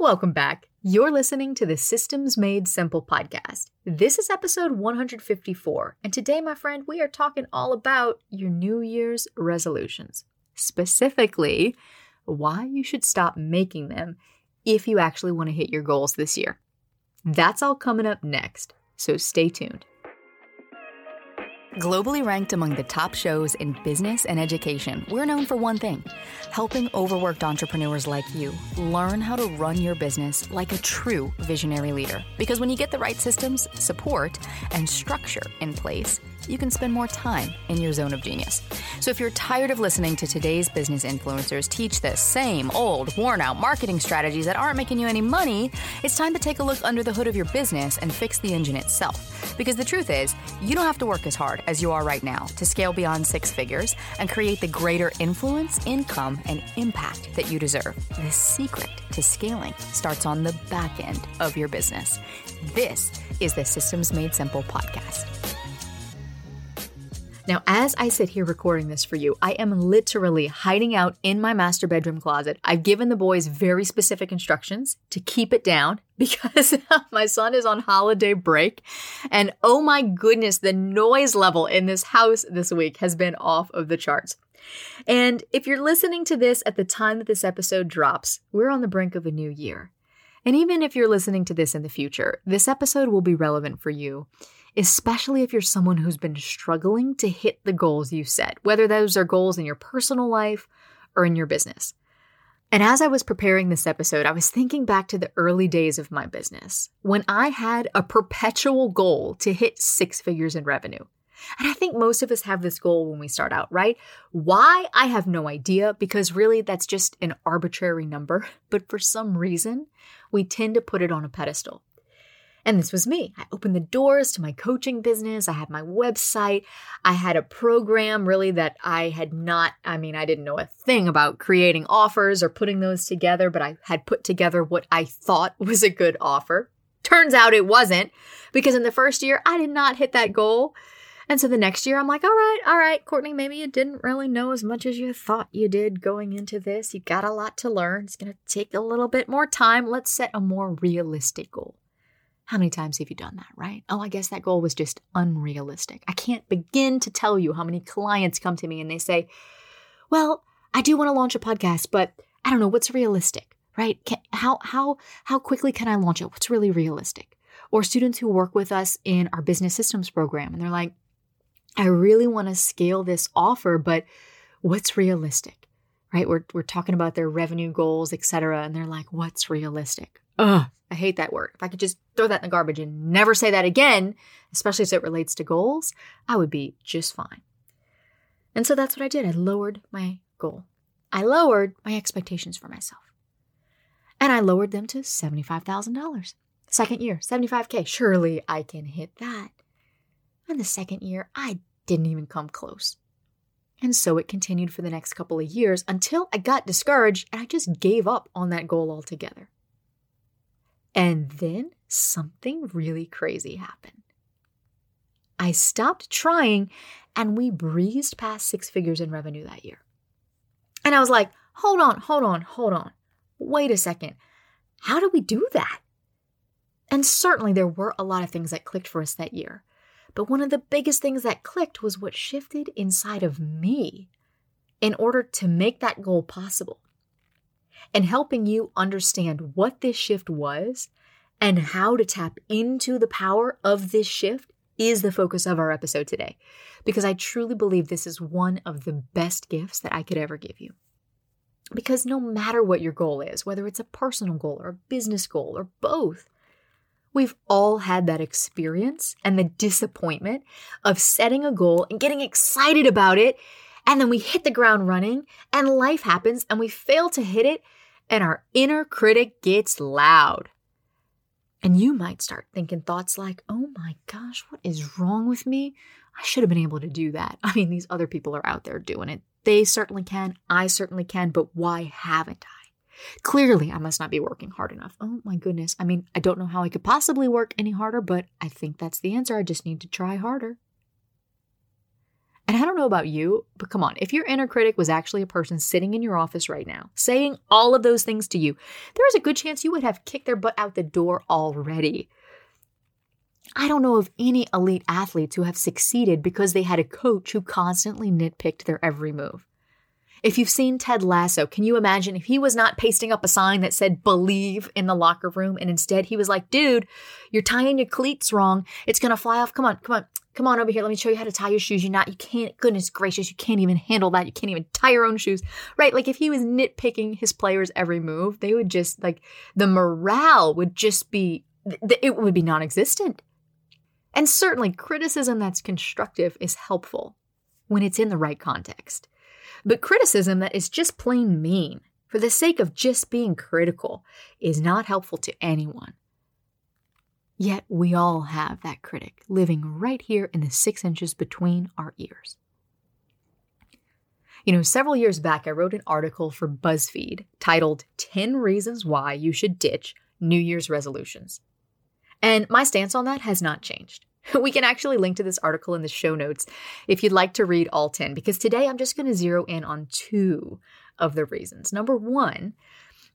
Welcome back. You're listening to the Systems Made Simple podcast. This is episode 154, and today, my friend, we are talking all about your New Year's resolutions. Specifically, why you should stop making them if you actually want to hit your goals this year. That's all coming up next, so stay tuned. Globally ranked among the top shows in business and education, we're known for one thing helping overworked entrepreneurs like you learn how to run your business like a true visionary leader. Because when you get the right systems, support, and structure in place, you can spend more time in your zone of genius. So if you're tired of listening to today's business influencers teach the same old, worn out marketing strategies that aren't making you any money, it's time to take a look under the hood of your business and fix the engine itself. Because the truth is, you don't have to work as hard as you are right now to scale beyond six figures and create the greater influence, income, and impact that you deserve. The secret to scaling starts on the back end of your business. This is the Systems Made Simple podcast. Now, as I sit here recording this for you, I am literally hiding out in my master bedroom closet. I've given the boys very specific instructions to keep it down because my son is on holiday break. And oh my goodness, the noise level in this house this week has been off of the charts. And if you're listening to this at the time that this episode drops, we're on the brink of a new year. And even if you're listening to this in the future, this episode will be relevant for you especially if you're someone who's been struggling to hit the goals you set, whether those are goals in your personal life or in your business. And as I was preparing this episode, I was thinking back to the early days of my business when I had a perpetual goal to hit six figures in revenue. And I think most of us have this goal when we start out, right? Why? I have no idea because really that's just an arbitrary number. But for some reason, we tend to put it on a pedestal. And this was me. I opened the doors to my coaching business. I had my website. I had a program really that I had not, I mean, I didn't know a thing about creating offers or putting those together, but I had put together what I thought was a good offer. Turns out it wasn't because in the first year, I did not hit that goal. And so the next year, I'm like, all right, all right, Courtney, maybe you didn't really know as much as you thought you did going into this. You got a lot to learn. It's going to take a little bit more time. Let's set a more realistic goal. How many times have you done that, right? Oh, I guess that goal was just unrealistic. I can't begin to tell you how many clients come to me and they say, Well, I do want to launch a podcast, but I don't know what's realistic, right? Can, how, how, how quickly can I launch it? What's really realistic? Or students who work with us in our business systems program and they're like, I really want to scale this offer, but what's realistic? Right? We're, we're talking about their revenue goals, et cetera. And they're like, what's realistic? Ugh, I hate that word. If I could just throw that in the garbage and never say that again, especially as it relates to goals, I would be just fine. And so that's what I did. I lowered my goal. I lowered my expectations for myself. And I lowered them to $75,000. Second year, 75K. Surely I can hit that. And the second year, I didn't even come close. And so it continued for the next couple of years until I got discouraged and I just gave up on that goal altogether. And then something really crazy happened. I stopped trying and we breezed past six figures in revenue that year. And I was like, hold on, hold on, hold on. Wait a second. How did we do that? And certainly there were a lot of things that clicked for us that year. But one of the biggest things that clicked was what shifted inside of me in order to make that goal possible and helping you understand what this shift was and how to tap into the power of this shift is the focus of our episode today. Because I truly believe this is one of the best gifts that I could ever give you. Because no matter what your goal is, whether it's a personal goal or a business goal or both, we've all had that experience and the disappointment of setting a goal and getting excited about it. And then we hit the ground running and life happens and we fail to hit it and our inner critic gets loud. And you might start thinking thoughts like, oh my gosh, what is wrong with me? I should have been able to do that. I mean, these other people are out there doing it. They certainly can. I certainly can. But why haven't I? Clearly, I must not be working hard enough. Oh my goodness. I mean, I don't know how I could possibly work any harder, but I think that's the answer. I just need to try harder. And I don't know about you, but come on, if your inner critic was actually a person sitting in your office right now saying all of those things to you, there is a good chance you would have kicked their butt out the door already. I don't know of any elite athletes who have succeeded because they had a coach who constantly nitpicked their every move. If you've seen Ted Lasso, can you imagine if he was not pasting up a sign that said believe in the locker room and instead he was like, dude, you're tying your cleats wrong. It's going to fly off. Come on, come on. Come on over here. Let me show you how to tie your shoes. You're not, you can't, goodness gracious, you can't even handle that. You can't even tie your own shoes. Right? Like if he was nitpicking his players' every move, they would just, like, the morale would just be, it would be non existent. And certainly criticism that's constructive is helpful when it's in the right context. But criticism that is just plain mean, for the sake of just being critical, is not helpful to anyone. Yet we all have that critic living right here in the six inches between our ears. You know, several years back, I wrote an article for BuzzFeed titled 10 Reasons Why You Should Ditch New Year's Resolutions. And my stance on that has not changed. We can actually link to this article in the show notes if you'd like to read all 10, because today I'm just going to zero in on two of the reasons. Number one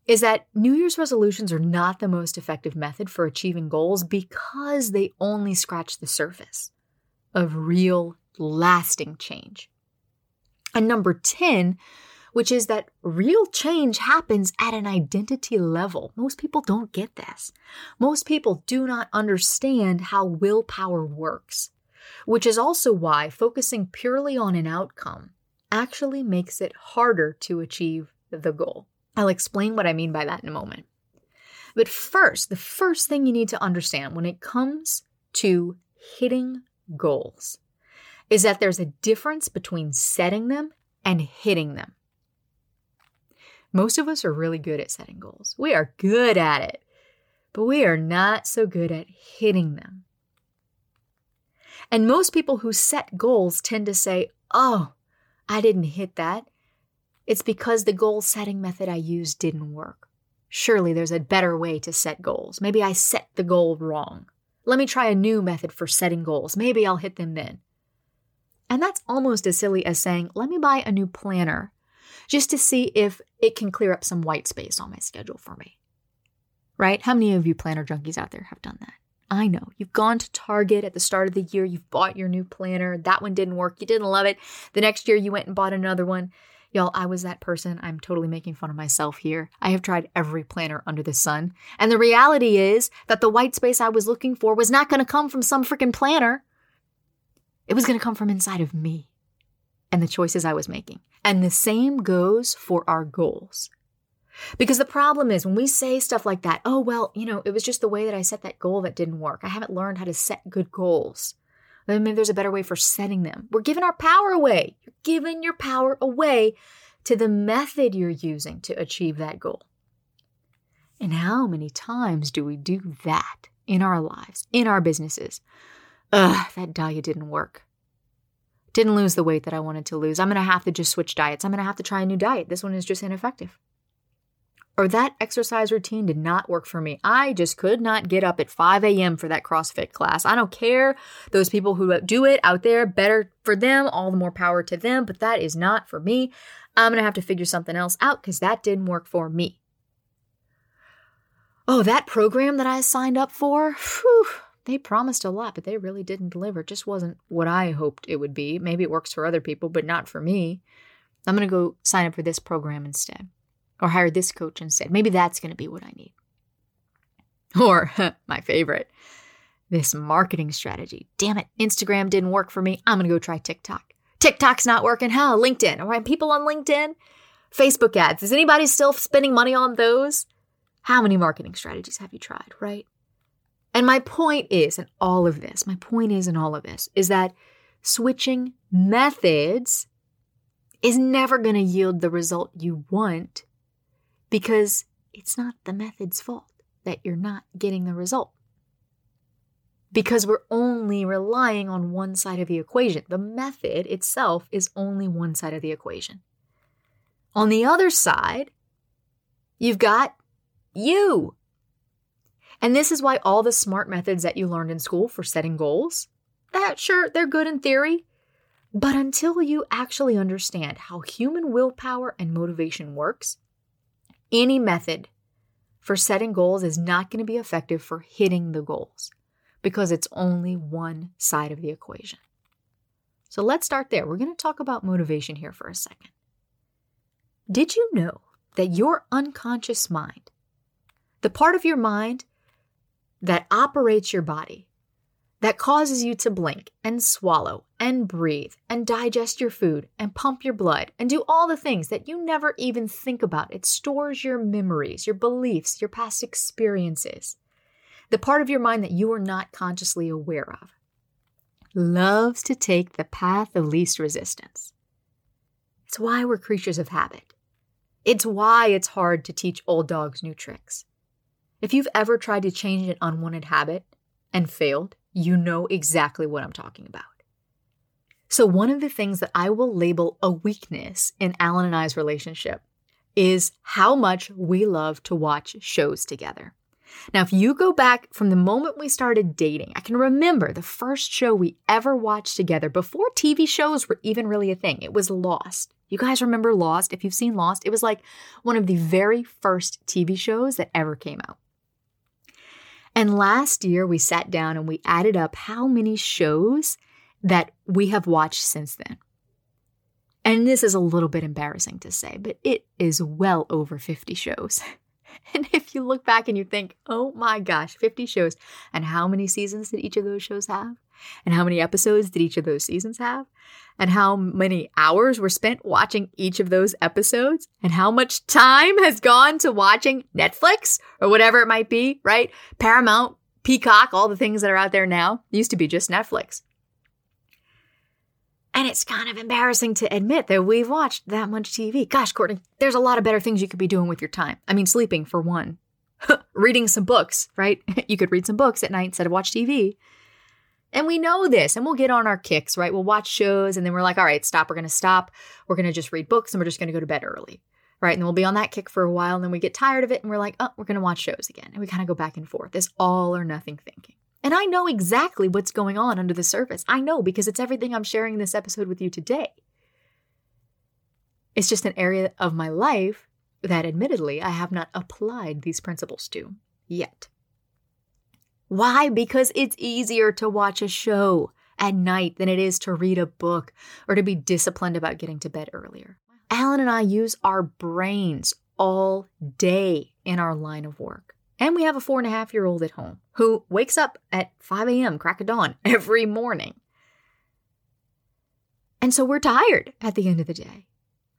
is that New Year's resolutions are not the most effective method for achieving goals because they only scratch the surface of real, lasting change. And number 10 which is that real change happens at an identity level. Most people don't get this. Most people do not understand how willpower works, which is also why focusing purely on an outcome actually makes it harder to achieve the goal. I'll explain what I mean by that in a moment. But first, the first thing you need to understand when it comes to hitting goals is that there's a difference between setting them and hitting them. Most of us are really good at setting goals. We are good at it, but we are not so good at hitting them. And most people who set goals tend to say, Oh, I didn't hit that. It's because the goal setting method I used didn't work. Surely there's a better way to set goals. Maybe I set the goal wrong. Let me try a new method for setting goals. Maybe I'll hit them then. And that's almost as silly as saying, let me buy a new planner just to see if it can clear up some white space on my schedule for me. Right? How many of you planner junkies out there have done that? I know. You've gone to Target at the start of the year, you've bought your new planner, that one didn't work, you didn't love it. The next year you went and bought another one. Y'all, I was that person. I'm totally making fun of myself here. I have tried every planner under the sun. And the reality is that the white space I was looking for was not going to come from some freaking planner. It was going to come from inside of me and the choices I was making. And the same goes for our goals. Because the problem is when we say stuff like that, oh, well, you know, it was just the way that I set that goal that didn't work. I haven't learned how to set good goals. Maybe there's a better way for setting them. We're giving our power away. You're giving your power away to the method you're using to achieve that goal. And how many times do we do that in our lives, in our businesses? Ugh, that diet didn't work. Didn't lose the weight that I wanted to lose. I'm going to have to just switch diets. I'm going to have to try a new diet. This one is just ineffective. Or that exercise routine did not work for me. I just could not get up at 5 a.m. for that CrossFit class. I don't care. Those people who do it out there, better for them, all the more power to them, but that is not for me. I'm going to have to figure something else out because that didn't work for me. Oh, that program that I signed up for, whew, they promised a lot, but they really didn't deliver. It just wasn't what I hoped it would be. Maybe it works for other people, but not for me. I'm going to go sign up for this program instead or hire this coach instead. Maybe that's going to be what I need. Or my favorite, this marketing strategy. Damn it, Instagram didn't work for me. I'm going to go try TikTok. TikTok's not working. Hell, LinkedIn. All right, people on LinkedIn, Facebook ads. Is anybody still spending money on those? How many marketing strategies have you tried, right? And my point is, in all of this, my point is in all of this, is that switching methods is never going to yield the result you want because it's not the method's fault that you're not getting the result. Because we're only relying on one side of the equation. The method itself is only one side of the equation. On the other side, you've got you. And this is why all the smart methods that you learned in school for setting goals, that sure, they're good in theory, But until you actually understand how human willpower and motivation works, any method for setting goals is not going to be effective for hitting the goals because it's only one side of the equation. So let's start there. We're going to talk about motivation here for a second. Did you know that your unconscious mind, the part of your mind that operates your body, that causes you to blink and swallow and breathe and digest your food and pump your blood and do all the things that you never even think about. It stores your memories, your beliefs, your past experiences. The part of your mind that you are not consciously aware of loves to take the path of least resistance. It's why we're creatures of habit. It's why it's hard to teach old dogs new tricks. If you've ever tried to change an unwanted habit and failed, you know exactly what I'm talking about. So, one of the things that I will label a weakness in Alan and I's relationship is how much we love to watch shows together. Now, if you go back from the moment we started dating, I can remember the first show we ever watched together before TV shows were even really a thing. It was Lost. You guys remember Lost? If you've seen Lost, it was like one of the very first TV shows that ever came out. And last year, we sat down and we added up how many shows that we have watched since then. And this is a little bit embarrassing to say, but it is well over 50 shows. And if you look back and you think, oh my gosh, 50 shows, and how many seasons did each of those shows have? And how many episodes did each of those seasons have? And how many hours were spent watching each of those episodes? And how much time has gone to watching Netflix or whatever it might be, right? Paramount, Peacock, all the things that are out there now. Used to be just Netflix. And it's kind of embarrassing to admit that we've watched that much TV. Gosh, Courtney, there's a lot of better things you could be doing with your time. I mean, sleeping for one, reading some books, right? you could read some books at night instead of watch TV. And we know this, and we'll get on our kicks, right? We'll watch shows, and then we're like, all right, stop. We're going to stop. We're going to just read books, and we're just going to go to bed early, right? And we'll be on that kick for a while, and then we get tired of it, and we're like, oh, we're going to watch shows again. And we kind of go back and forth. This all or nothing thinking. And I know exactly what's going on under the surface. I know because it's everything I'm sharing in this episode with you today. It's just an area of my life that admittedly I have not applied these principles to yet. Why? Because it's easier to watch a show at night than it is to read a book or to be disciplined about getting to bed earlier. Alan and I use our brains all day in our line of work. And we have a four and a half year old at home who wakes up at 5 a.m., crack of dawn, every morning. And so we're tired at the end of the day.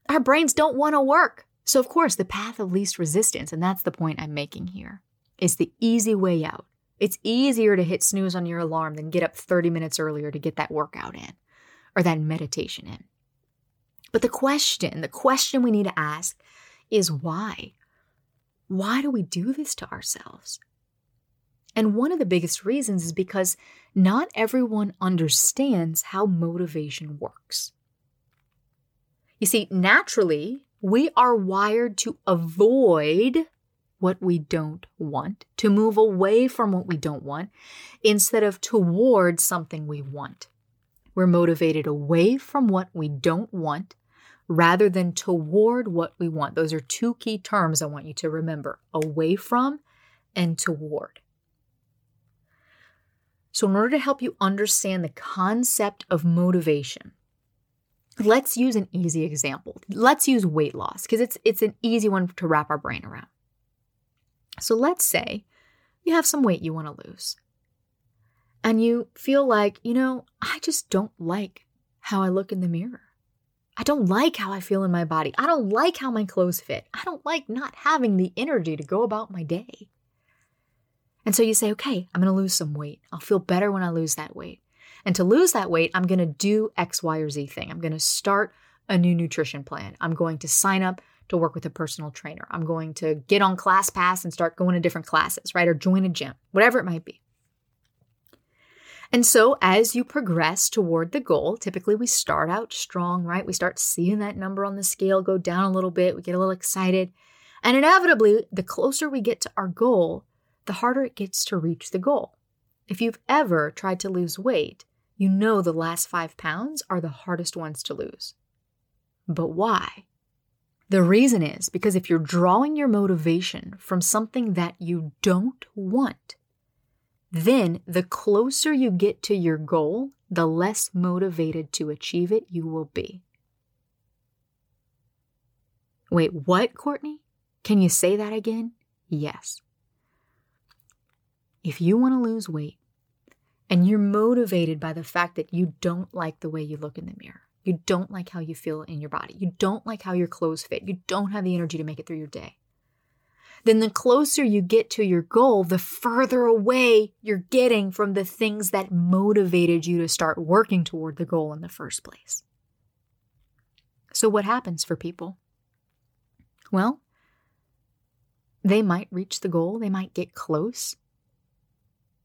Our brains don't want to work. So, of course, the path of least resistance, and that's the point I'm making here, is the easy way out. It's easier to hit snooze on your alarm than get up 30 minutes earlier to get that workout in or that meditation in. But the question, the question we need to ask is why? Why do we do this to ourselves? And one of the biggest reasons is because not everyone understands how motivation works. You see, naturally, we are wired to avoid what we don't want, to move away from what we don't want, instead of toward something we want. We're motivated away from what we don't want rather than toward what we want. Those are two key terms I want you to remember away from and toward. So, in order to help you understand the concept of motivation, let's use an easy example. Let's use weight loss because it's, it's an easy one to wrap our brain around. So, let's say you have some weight you want to lose and you feel like, you know, I just don't like how I look in the mirror. I don't like how I feel in my body. I don't like how my clothes fit. I don't like not having the energy to go about my day. And so you say, okay, I'm going to lose some weight. I'll feel better when I lose that weight. And to lose that weight, I'm going to do X, Y, or Z thing. I'm going to start a new nutrition plan. I'm going to sign up to work with a personal trainer. I'm going to get on ClassPass and start going to different classes, right? Or join a gym, whatever it might be. And so, as you progress toward the goal, typically we start out strong, right? We start seeing that number on the scale go down a little bit, we get a little excited. And inevitably, the closer we get to our goal, the harder it gets to reach the goal. If you've ever tried to lose weight, you know the last five pounds are the hardest ones to lose. But why? The reason is because if you're drawing your motivation from something that you don't want, then the closer you get to your goal, the less motivated to achieve it you will be. Wait, what, Courtney? Can you say that again? Yes. If you want to lose weight and you're motivated by the fact that you don't like the way you look in the mirror, you don't like how you feel in your body, you don't like how your clothes fit, you don't have the energy to make it through your day, then the closer you get to your goal, the further away you're getting from the things that motivated you to start working toward the goal in the first place. So, what happens for people? Well, they might reach the goal, they might get close,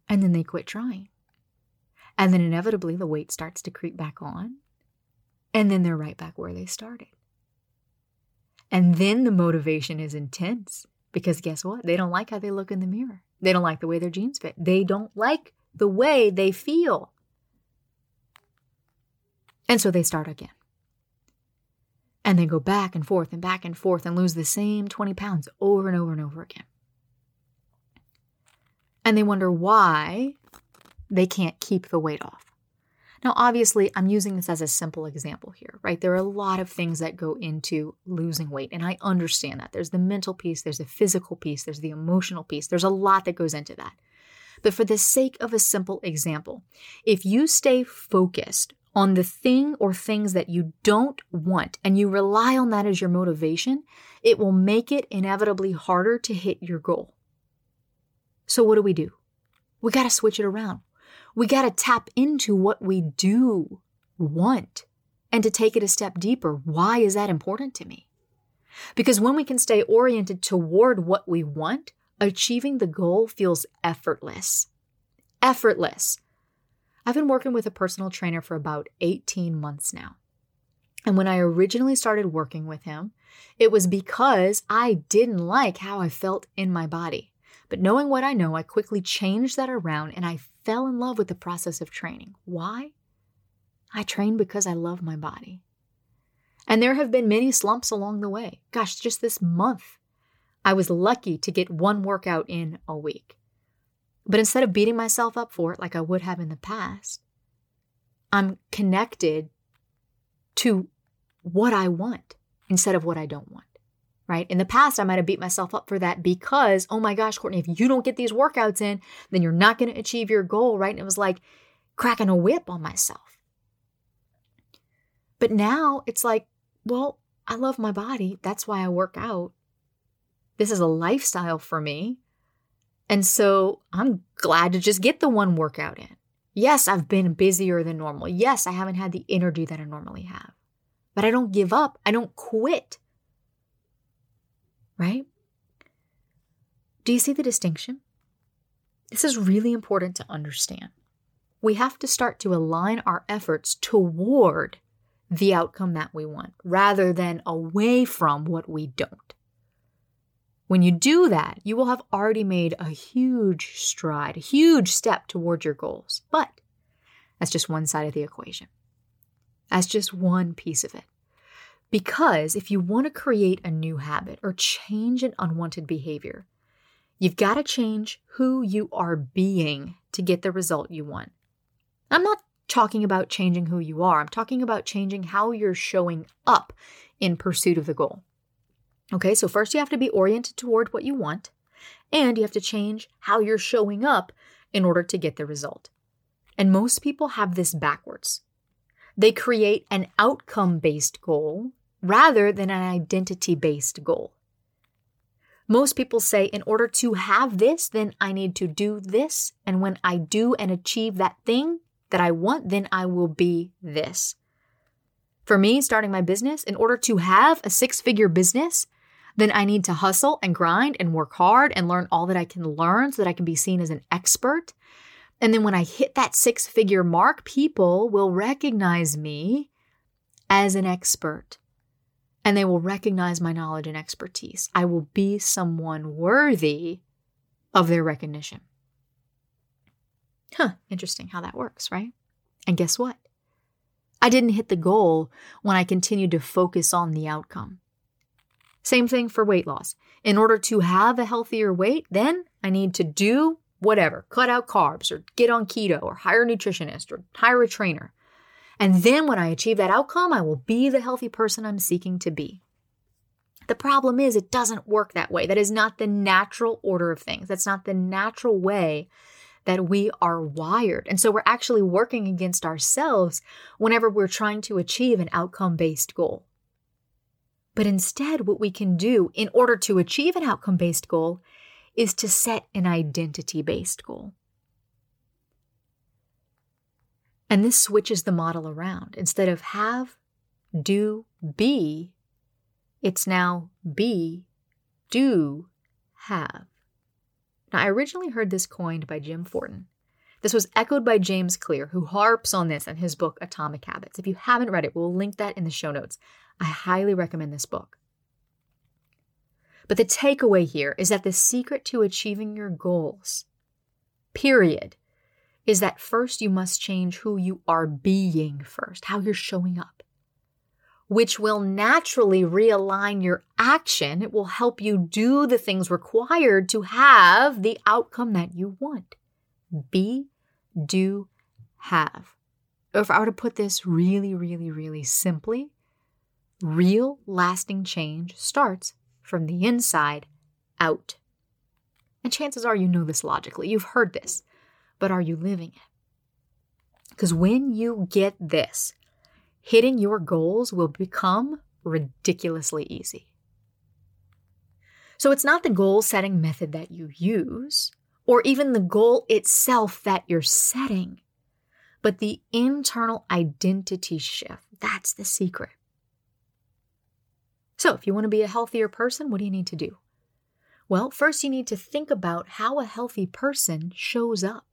and then they quit trying. And then inevitably the weight starts to creep back on, and then they're right back where they started. And then the motivation is intense because guess what? They don't like how they look in the mirror. They don't like the way their jeans fit. They don't like the way they feel. And so they start again. And they go back and forth and back and forth and lose the same 20 pounds over and over and over again. And they wonder why they can't keep the weight off. Now, obviously, I'm using this as a simple example here, right? There are a lot of things that go into losing weight, and I understand that. There's the mental piece, there's the physical piece, there's the emotional piece, there's a lot that goes into that. But for the sake of a simple example, if you stay focused on the thing or things that you don't want and you rely on that as your motivation, it will make it inevitably harder to hit your goal. So, what do we do? We got to switch it around. We got to tap into what we do want and to take it a step deeper. Why is that important to me? Because when we can stay oriented toward what we want, achieving the goal feels effortless. Effortless. I've been working with a personal trainer for about 18 months now. And when I originally started working with him, it was because I didn't like how I felt in my body. But knowing what I know, I quickly changed that around and I fell in love with the process of training. Why? I train because I love my body. And there have been many slumps along the way. Gosh, just this month, I was lucky to get one workout in a week. But instead of beating myself up for it like I would have in the past, I'm connected to what I want instead of what I don't want right? In the past, I might have beat myself up for that because, oh my gosh, Courtney, if you don't get these workouts in, then you're not going to achieve your goal, right? And it was like cracking a whip on myself. But now it's like, well, I love my body. That's why I work out. This is a lifestyle for me. And so I'm glad to just get the one workout in. Yes, I've been busier than normal. Yes, I haven't had the energy that I normally have. But I don't give up. I don't quit right? Do you see the distinction? This is really important to understand. We have to start to align our efforts toward the outcome that we want rather than away from what we don't. When you do that, you will have already made a huge stride, a huge step toward your goals. But that's just one side of the equation. That's just one piece of it. Because if you want to create a new habit or change an unwanted behavior, you've got to change who you are being to get the result you want. I'm not talking about changing who you are, I'm talking about changing how you're showing up in pursuit of the goal. Okay, so first you have to be oriented toward what you want, and you have to change how you're showing up in order to get the result. And most people have this backwards. They create an outcome based goal rather than an identity based goal. Most people say, in order to have this, then I need to do this. And when I do and achieve that thing that I want, then I will be this. For me, starting my business, in order to have a six figure business, then I need to hustle and grind and work hard and learn all that I can learn so that I can be seen as an expert. And then when I hit that six figure mark, people will recognize me as an expert and they will recognize my knowledge and expertise. I will be someone worthy of their recognition. Huh, interesting how that works, right? And guess what? I didn't hit the goal when I continued to focus on the outcome. Same thing for weight loss. In order to have a healthier weight, then I need to do whatever, cut out carbs or get on keto or hire a nutritionist or hire a trainer. And then when I achieve that outcome, I will be the healthy person I'm seeking to be. The problem is, it doesn't work that way. That is not the natural order of things. That's not the natural way that we are wired. And so we're actually working against ourselves whenever we're trying to achieve an outcome based goal. But instead, what we can do in order to achieve an outcome based goal is to set an identity based goal. And this switches the model around. Instead of have, do, be, it's now be, do, have. Now, I originally heard this coined by Jim Fortin. This was echoed by James Clear, who harps on this in his book Atomic Habits. If you haven't read it, we'll link that in the show notes. I highly recommend this book. But the takeaway here is that the secret to achieving your goals, period, is that first you must change who you are being first, how you're showing up, which will naturally realign your action. It will help you do the things required to have the outcome that you want. Be, do, have. If I were to put this really, really, really simply, real lasting change starts from the inside out. And chances are you know this logically. You've heard this, but are you living it? Because when you get this, hitting your goals will become ridiculously easy. So it's not the goal setting method that you use, or even the goal itself that you're setting, but the internal identity shift. That's the secret. So, if you want to be a healthier person, what do you need to do? Well, first you need to think about how a healthy person shows up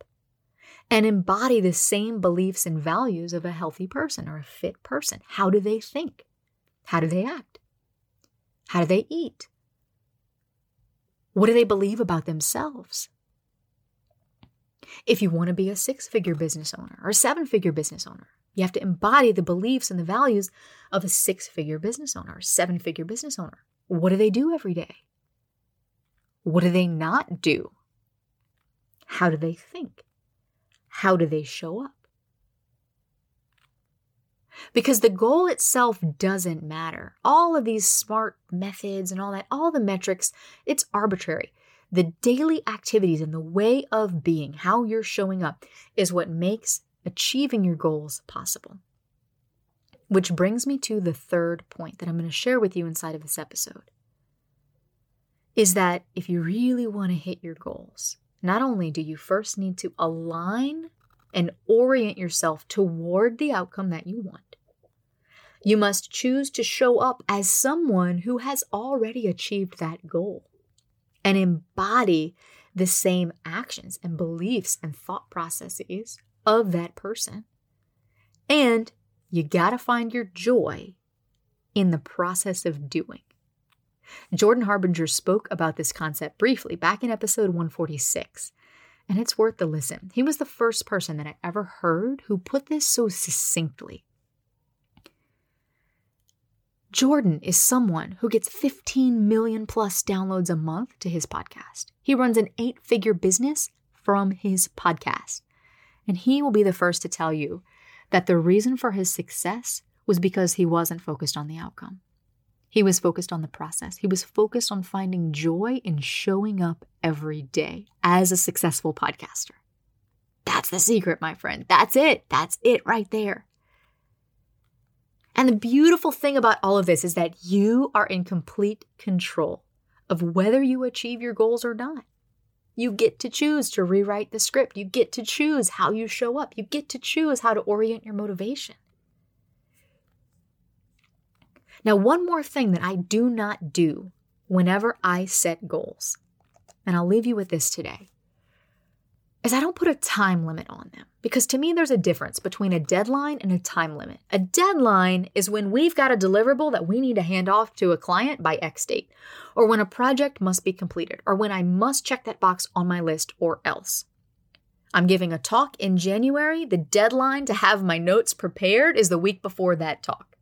and embody the same beliefs and values of a healthy person or a fit person. How do they think? How do they act? How do they eat? What do they believe about themselves? If you want to be a six figure business owner or a seven figure business owner, you have to embody the beliefs and the values of a six figure business owner, a seven figure business owner. What do they do every day? What do they not do? How do they think? How do they show up? Because the goal itself doesn't matter. All of these smart methods and all that, all the metrics, it's arbitrary. The daily activities and the way of being, how you're showing up, is what makes achieving your goals possible. Which brings me to the third point that I'm going to share with you inside of this episode. Is that if you really want to hit your goals, not only do you first need to align and orient yourself toward the outcome that you want, you must choose to show up as someone who has already achieved that goal and embody the same actions and beliefs and thought processes of that person. And you got to find your joy in the process of doing. Jordan Harbinger spoke about this concept briefly back in episode 146, and it's worth the listen. He was the first person that I ever heard who put this so succinctly. Jordan is someone who gets 15 million plus downloads a month to his podcast. He runs an eight figure business from his podcast. And he will be the first to tell you that the reason for his success was because he wasn't focused on the outcome. He was focused on the process. He was focused on finding joy in showing up every day as a successful podcaster. That's the secret, my friend. That's it. That's it right there. And the beautiful thing about all of this is that you are in complete control of whether you achieve your goals or not. You get to choose to rewrite the script. You get to choose how you show up. You get to choose how to orient your motivation. Now, one more thing that I do not do whenever I set goals, and I'll leave you with this today, is I don't put a time limit on them. Because to me, there's a difference between a deadline and a time limit. A deadline is when we've got a deliverable that we need to hand off to a client by X date, or when a project must be completed, or when I must check that box on my list or else. I'm giving a talk in January. The deadline to have my notes prepared is the week before that talk.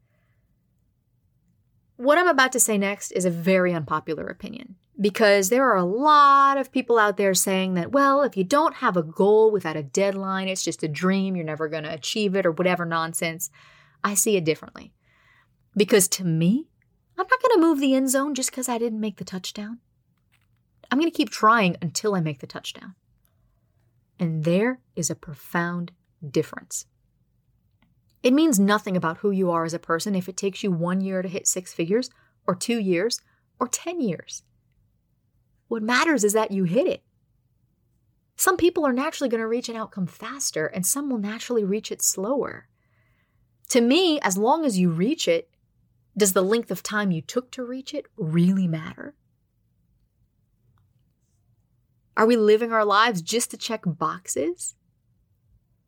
What I'm about to say next is a very unpopular opinion because there are a lot of people out there saying that, well, if you don't have a goal without a deadline, it's just a dream, you're never going to achieve it, or whatever nonsense. I see it differently. Because to me, I'm not going to move the end zone just because I didn't make the touchdown. I'm going to keep trying until I make the touchdown. And there is a profound difference. It means nothing about who you are as a person if it takes you one year to hit six figures, or two years, or 10 years. What matters is that you hit it. Some people are naturally going to reach an outcome faster, and some will naturally reach it slower. To me, as long as you reach it, does the length of time you took to reach it really matter? Are we living our lives just to check boxes?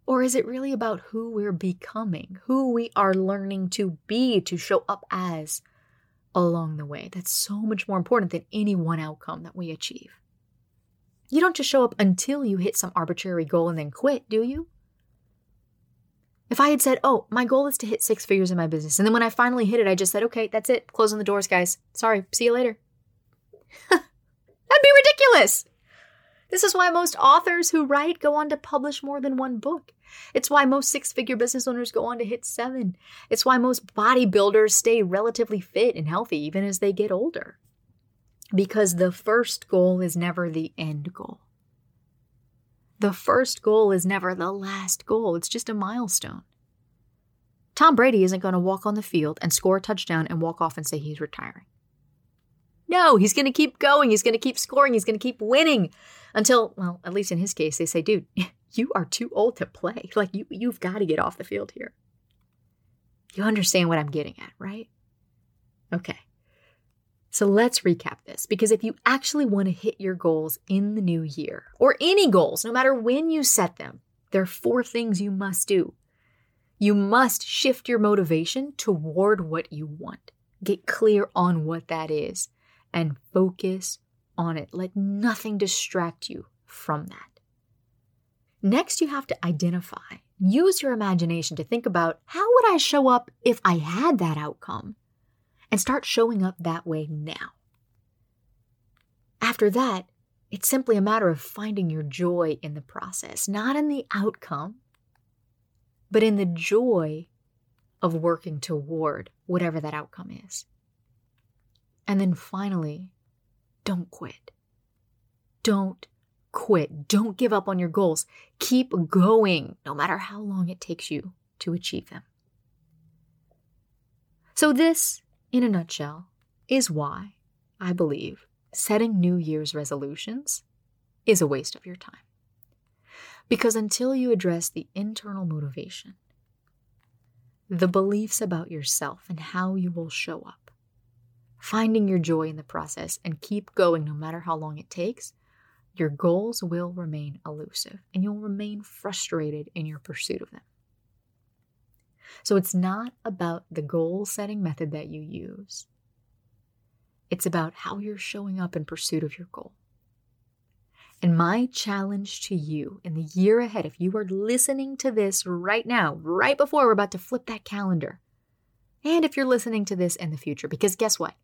Or is it really about who we're becoming, who we are learning to be, to show up as along the way? That's so much more important than any one outcome that we achieve. You don't just show up until you hit some arbitrary goal and then quit, do you? If I had said, oh, my goal is to hit six figures in my business, and then when I finally hit it, I just said, okay, that's it, closing the doors, guys. Sorry, see you later. That'd be ridiculous. This is why most authors who write go on to publish more than one book. It's why most six figure business owners go on to hit seven. It's why most bodybuilders stay relatively fit and healthy even as they get older. Because the first goal is never the end goal. The first goal is never the last goal, it's just a milestone. Tom Brady isn't going to walk on the field and score a touchdown and walk off and say he's retiring. No, he's going to keep going. He's going to keep scoring. He's going to keep winning until, well, at least in his case, they say, dude, you are too old to play. Like, you, you've got to get off the field here. You understand what I'm getting at, right? Okay. So let's recap this because if you actually want to hit your goals in the new year, or any goals, no matter when you set them, there are four things you must do. You must shift your motivation toward what you want. Get clear on what that is and focus on it. Let nothing distract you from that. Next, you have to identify. Use your imagination to think about how would I show up if I had that outcome? And start showing up that way now. After that, it's simply a matter of finding your joy in the process, not in the outcome, but in the joy of working toward whatever that outcome is. And then finally, don't quit. Don't quit. Don't give up on your goals. Keep going, no matter how long it takes you to achieve them. So, this, in a nutshell, is why I believe setting New Year's resolutions is a waste of your time. Because until you address the internal motivation, the beliefs about yourself and how you will show up, finding your joy in the process, and keep going no matter how long it takes, your goals will remain elusive and you'll remain frustrated in your pursuit of them. So it's not about the goal setting method that you use, it's about how you're showing up in pursuit of your goal. And my challenge to you in the year ahead, if you are listening to this right now, right before we're about to flip that calendar, and if you're listening to this in the future, because guess what?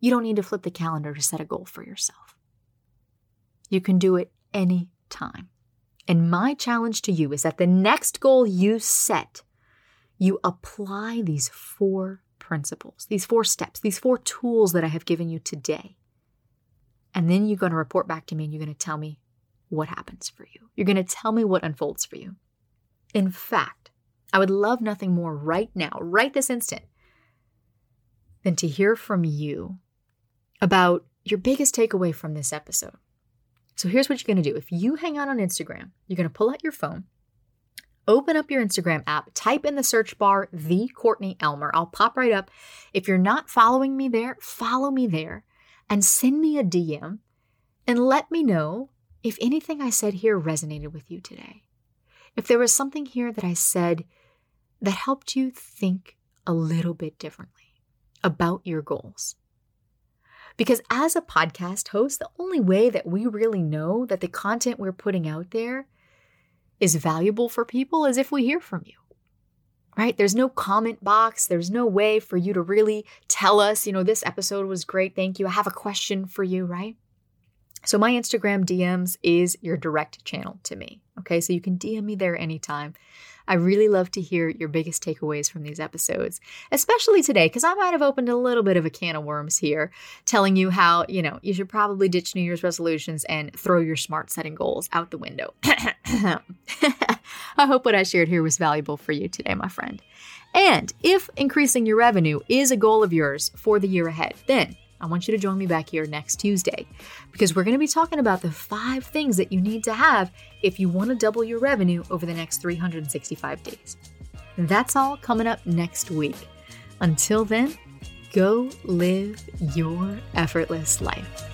You don't need to flip the calendar to set a goal for yourself. You can do it any time. And my challenge to you is that the next goal you set, you apply these four principles, these four steps, these four tools that I have given you today. And then you're going to report back to me and you're going to tell me what happens for you. You're going to tell me what unfolds for you. In fact, I would love nothing more right now, right this instant, than to hear from you about your biggest takeaway from this episode. So here's what you're going to do. If you hang out on Instagram, you're going to pull out your phone, open up your Instagram app, type in the search bar, the Courtney Elmer. I'll pop right up. If you're not following me there, follow me there and send me a DM and let me know if anything I said here resonated with you today. If there was something here that I said that helped you think a little bit differently about your goals. Because as a podcast host, the only way that we really know that the content we're putting out there is valuable for people is if we hear from you. Right? There's no comment box. There's no way for you to really tell us, you know, this episode was great. Thank you. I have a question for you, right? So my Instagram DMs is your direct channel to me. Okay, so you can DM me there anytime. I really love to hear your biggest takeaways from these episodes, especially today, because I might have opened a little bit of a can of worms here, telling you how, you know, you should probably ditch New Year's resolutions and throw your smart setting goals out the window. I hope what I shared here was valuable for you today, my friend. And if increasing your revenue is a goal of yours for the year ahead, then I want you to join me back here next Tuesday because we're going to be talking about the five things that you need to have if you want to double your revenue over the next 365 days. That's all coming up next week. Until then, go live your effortless life.